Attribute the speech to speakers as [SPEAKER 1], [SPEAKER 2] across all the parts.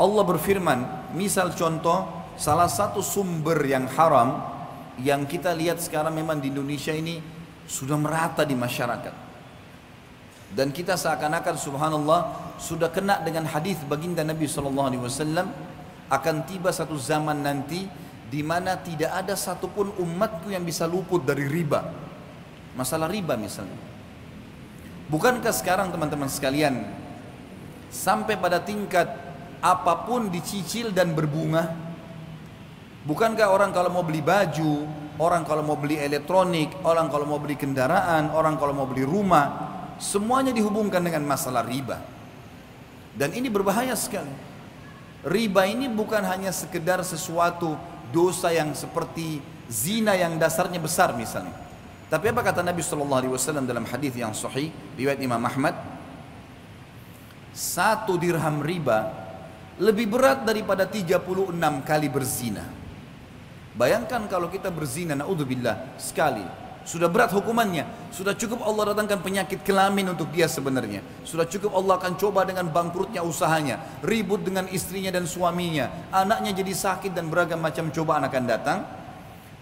[SPEAKER 1] Allah berfirman, misal contoh salah satu sumber yang haram yang kita lihat sekarang memang di Indonesia ini sudah merata di masyarakat. Dan kita seakan-akan subhanallah sudah kena dengan hadis baginda Nabi sallallahu alaihi wasallam akan tiba satu zaman nanti di mana tidak ada satupun umatku yang bisa luput dari riba. Masalah riba misalnya. Bukankah sekarang teman-teman sekalian sampai pada tingkat apa pun dicicil dan berbunga? Bukankah orang kalau mau beli baju, orang kalau mau beli elektronik, orang kalau mau beli kendaraan, orang kalau mau beli rumah, semuanya dihubungkan dengan masalah riba. Dan ini berbahaya sekali. Riba ini bukan hanya sekedar sesuatu dosa yang seperti zina yang dasarnya besar misalnya. Tapi apa kata Nabi Shallallahu Alaihi Wasallam dalam hadis yang sahih riwayat Imam Ahmad? Satu dirham riba lebih berat daripada 36 kali berzina. Bayangkan kalau kita berzina, naudzubillah sekali, sudah berat hukumannya. Sudah cukup Allah datangkan penyakit kelamin untuk dia sebenarnya. Sudah cukup Allah akan coba dengan bangkrutnya usahanya. Ribut dengan istrinya dan suaminya. Anaknya jadi sakit dan beragam macam cobaan akan datang.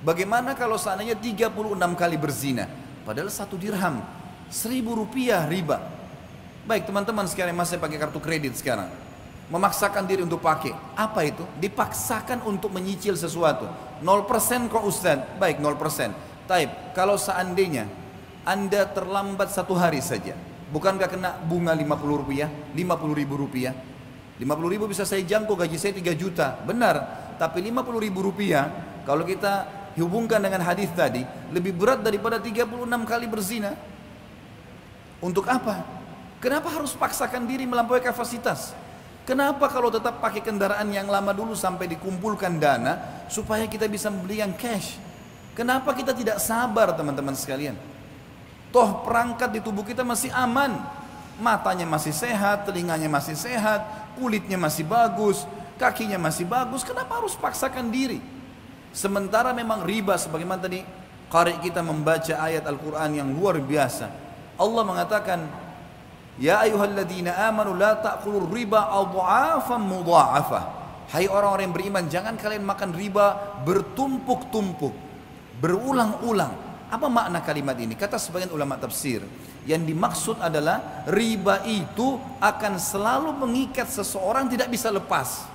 [SPEAKER 1] Bagaimana kalau seandainya 36 kali berzina? Padahal satu dirham. Seribu rupiah riba. Baik teman-teman sekarang masih pakai kartu kredit sekarang. Memaksakan diri untuk pakai. Apa itu? Dipaksakan untuk menyicil sesuatu. 0% kok Ustaz? Baik 0%. Taib, kalau seandainya Anda terlambat satu hari saja, bukankah kena bunga 50 rupiah, 50 ribu rupiah? 50 ribu bisa saya jangkau gaji saya 3 juta, benar. Tapi 50 ribu rupiah, kalau kita hubungkan dengan hadis tadi, lebih berat daripada 36 kali berzina. Untuk apa? Kenapa harus paksakan diri melampaui kapasitas? Kenapa kalau tetap pakai kendaraan yang lama dulu sampai dikumpulkan dana supaya kita bisa membeli yang cash? Kenapa kita tidak sabar teman-teman sekalian? Toh perangkat di tubuh kita masih aman. Matanya masih sehat, telinganya masih sehat, kulitnya masih bagus, kakinya masih bagus. Kenapa harus paksakan diri? Sementara memang riba sebagaimana tadi qari kita membaca ayat Al-Qur'an yang luar biasa. Allah mengatakan, "Ya ayyuhalladzina amanu la ta'kulur riba adha'afan mudha'afah." Hai orang-orang yang beriman, jangan kalian makan riba bertumpuk-tumpuk berulang-ulang. Apa makna kalimat ini? Kata sebagian ulama tafsir, yang dimaksud adalah riba itu akan selalu mengikat seseorang tidak bisa lepas.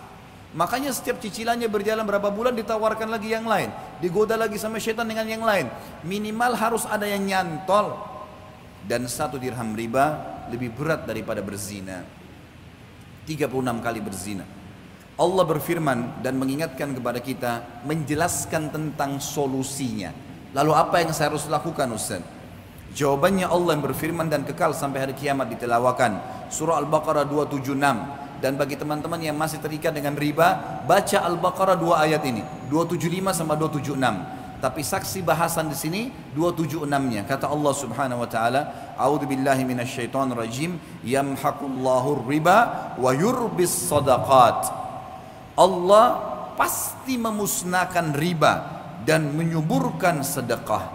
[SPEAKER 1] Makanya setiap cicilannya berjalan berapa bulan ditawarkan lagi yang lain, digoda lagi sama setan dengan yang lain. Minimal harus ada yang nyantol. Dan satu dirham riba lebih berat daripada berzina. 36 kali berzina. Allah berfirman dan mengingatkan kepada kita menjelaskan tentang solusinya. Lalu apa yang saya harus lakukan Ustaz? Jawabannya Allah yang berfirman dan kekal sampai hari kiamat ditelawakan. Surah Al-Baqarah 276. Dan bagi teman-teman yang masih terikat dengan riba, baca Al-Baqarah dua ayat ini, 275 sama 276. Tapi saksi bahasan di sini 276-nya. Kata Allah Subhanahu wa taala, "A'udzu billahi minasyaitonir rajim, yamhaqullahu riba wa yurbis sadaqat." Allah pasti memusnahkan riba dan menyuburkan sedekah.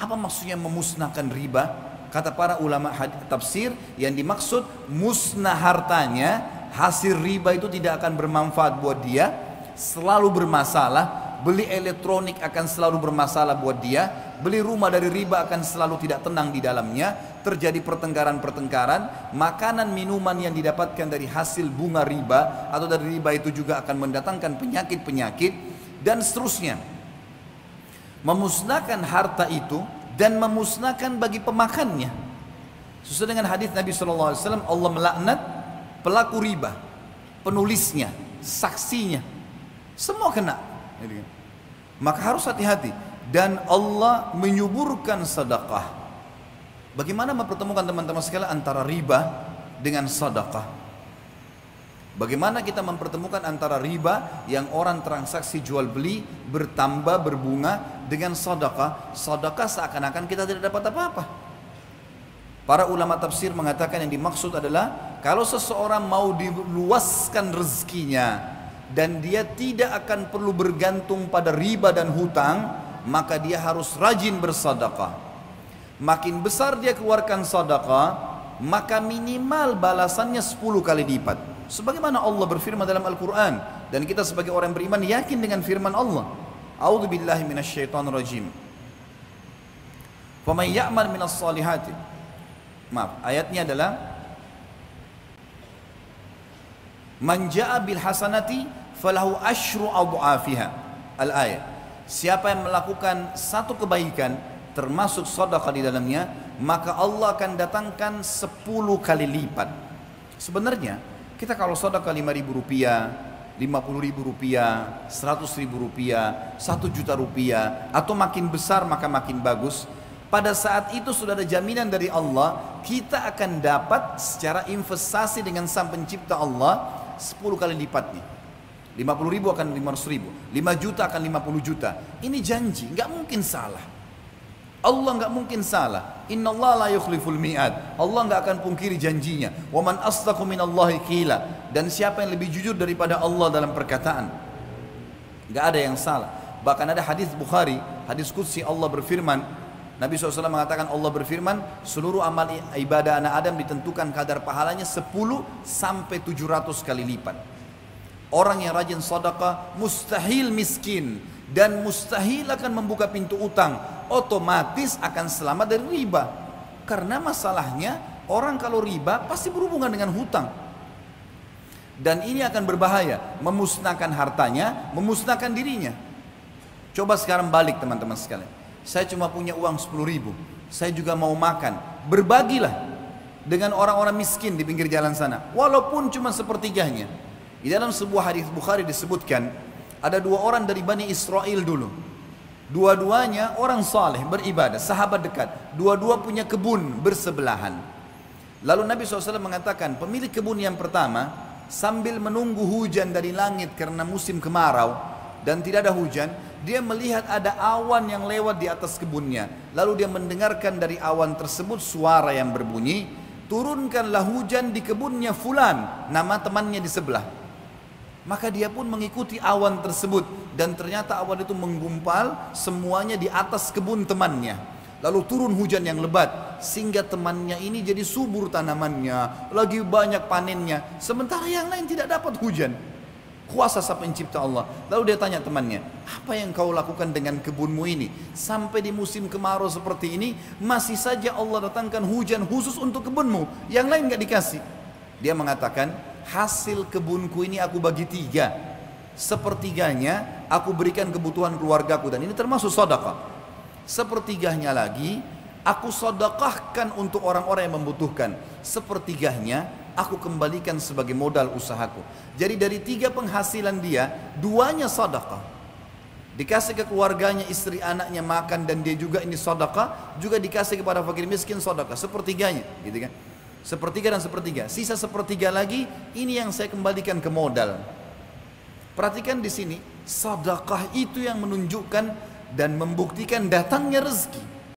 [SPEAKER 1] Apa maksudnya memusnahkan riba? Kata para ulama tafsir yang dimaksud musnah hartanya, hasil riba itu tidak akan bermanfaat buat dia, selalu bermasalah, beli elektronik akan selalu bermasalah buat dia, beli rumah dari riba akan selalu tidak tenang di dalamnya, terjadi pertengkaran-pertengkaran, makanan minuman yang didapatkan dari hasil bunga riba atau dari riba itu juga akan mendatangkan penyakit-penyakit dan seterusnya. Memusnahkan harta itu dan memusnahkan bagi pemakannya. Sesuai dengan hadis Nabi SAW, Allah melaknat pelaku riba, penulisnya, saksinya, semua kena. Maka harus hati-hati dan Allah menyuburkan sedekah. Bagaimana mempertemukan teman-teman sekalian antara riba dengan sedekah? Bagaimana kita mempertemukan antara riba yang orang transaksi jual beli bertambah berbunga dengan sedekah? Sedekah seakan-akan kita tidak dapat apa-apa. Para ulama tafsir mengatakan yang dimaksud adalah kalau seseorang mau diluaskan rezekinya, dan dia tidak akan perlu bergantung pada riba dan hutang, maka dia harus rajin bersedekah. Makin besar dia keluarkan sedekah, maka minimal balasannya 10 kali lipat. Sebagaimana Allah berfirman dalam Al-Quran. Dan kita sebagai orang beriman yakin dengan firman Allah. A'udhu billahi minasyaitan rajim. Faman ya'mal minas salihati. Maaf, ayatnya adalah Man ja'a bil hasanati falahu asyru adhafiha. Al-ayat. Siapa yang melakukan satu kebaikan termasuk sedekah di dalamnya, maka Allah akan datangkan 10 kali lipat. Sebenarnya kita kalau sedekah 5 ribu rupiah, 50 ribu rupiah, 100 ribu rupiah, 1 juta rupiah, atau makin besar maka makin bagus. Pada saat itu sudah ada jaminan dari Allah, kita akan dapat secara investasi dengan sang pencipta Allah 10 kali lipatnya. 50 ribu akan 500 ribu, 5 juta akan 50 juta. Ini janji, nggak mungkin salah. Allah nggak mungkin salah. Inna Allah la yukhliful mi'ad. Allah nggak akan pungkiri janjinya. Wa man asdaqu minallahi qila. Dan siapa yang lebih jujur daripada Allah dalam perkataan? Nggak ada yang salah. Bahkan ada hadis Bukhari, hadis qudsi Allah berfirman, Nabi SAW mengatakan Allah berfirman seluruh amal ibadah anak Adam ditentukan kadar pahalanya 10 sampai 700 kali lipat. Orang yang rajin sedekah mustahil miskin dan mustahil akan membuka pintu utang, otomatis akan selamat dari riba. Karena masalahnya orang kalau riba pasti berhubungan dengan hutang. Dan ini akan berbahaya, memusnahkan hartanya, memusnahkan dirinya. Coba sekarang balik teman-teman sekalian saya cuma punya uang 10 ribu, saya juga mau makan, berbagilah dengan orang-orang miskin di pinggir jalan sana, walaupun cuma sepertiganya. Di dalam sebuah hadis Bukhari disebutkan, ada dua orang dari Bani Israel dulu. Dua-duanya orang saleh beribadah, sahabat dekat. Dua-dua punya kebun bersebelahan. Lalu Nabi SAW mengatakan, pemilik kebun yang pertama, sambil menunggu hujan dari langit karena musim kemarau, dan tidak ada hujan, dia melihat ada awan yang lewat di atas kebunnya. Lalu dia mendengarkan dari awan tersebut suara yang berbunyi, turunkanlah hujan di kebunnya fulan, nama temannya di sebelah. Maka dia pun mengikuti awan tersebut dan ternyata awan itu menggumpal semuanya di atas kebun temannya. Lalu turun hujan yang lebat sehingga temannya ini jadi subur tanamannya, lagi banyak panennya, sementara yang lain tidak dapat hujan. Kuasa sang pencipta Allah. Lalu dia tanya temannya, apa yang kau lakukan dengan kebunmu ini? Sampai di musim kemarau seperti ini, masih saja Allah datangkan hujan khusus untuk kebunmu. Yang lain gak dikasih. Dia mengatakan, hasil kebunku ini aku bagi tiga. Sepertiganya aku berikan kebutuhan keluargaku. Dan ini termasuk sodakah. Sepertiganya lagi, aku sodakahkan untuk orang-orang yang membutuhkan. Sepertiganya aku kembalikan sebagai modal usahaku. Jadi dari tiga penghasilan dia, duanya sadaqah. Dikasih ke keluarganya, istri anaknya makan dan dia juga ini sadaqah, juga dikasih kepada fakir miskin sadaqah, sepertiganya, gitu kan. Sepertiga dan sepertiga. Sisa sepertiga lagi, ini yang saya kembalikan ke modal. Perhatikan di sini, sadaqah itu yang menunjukkan dan membuktikan datangnya rezeki.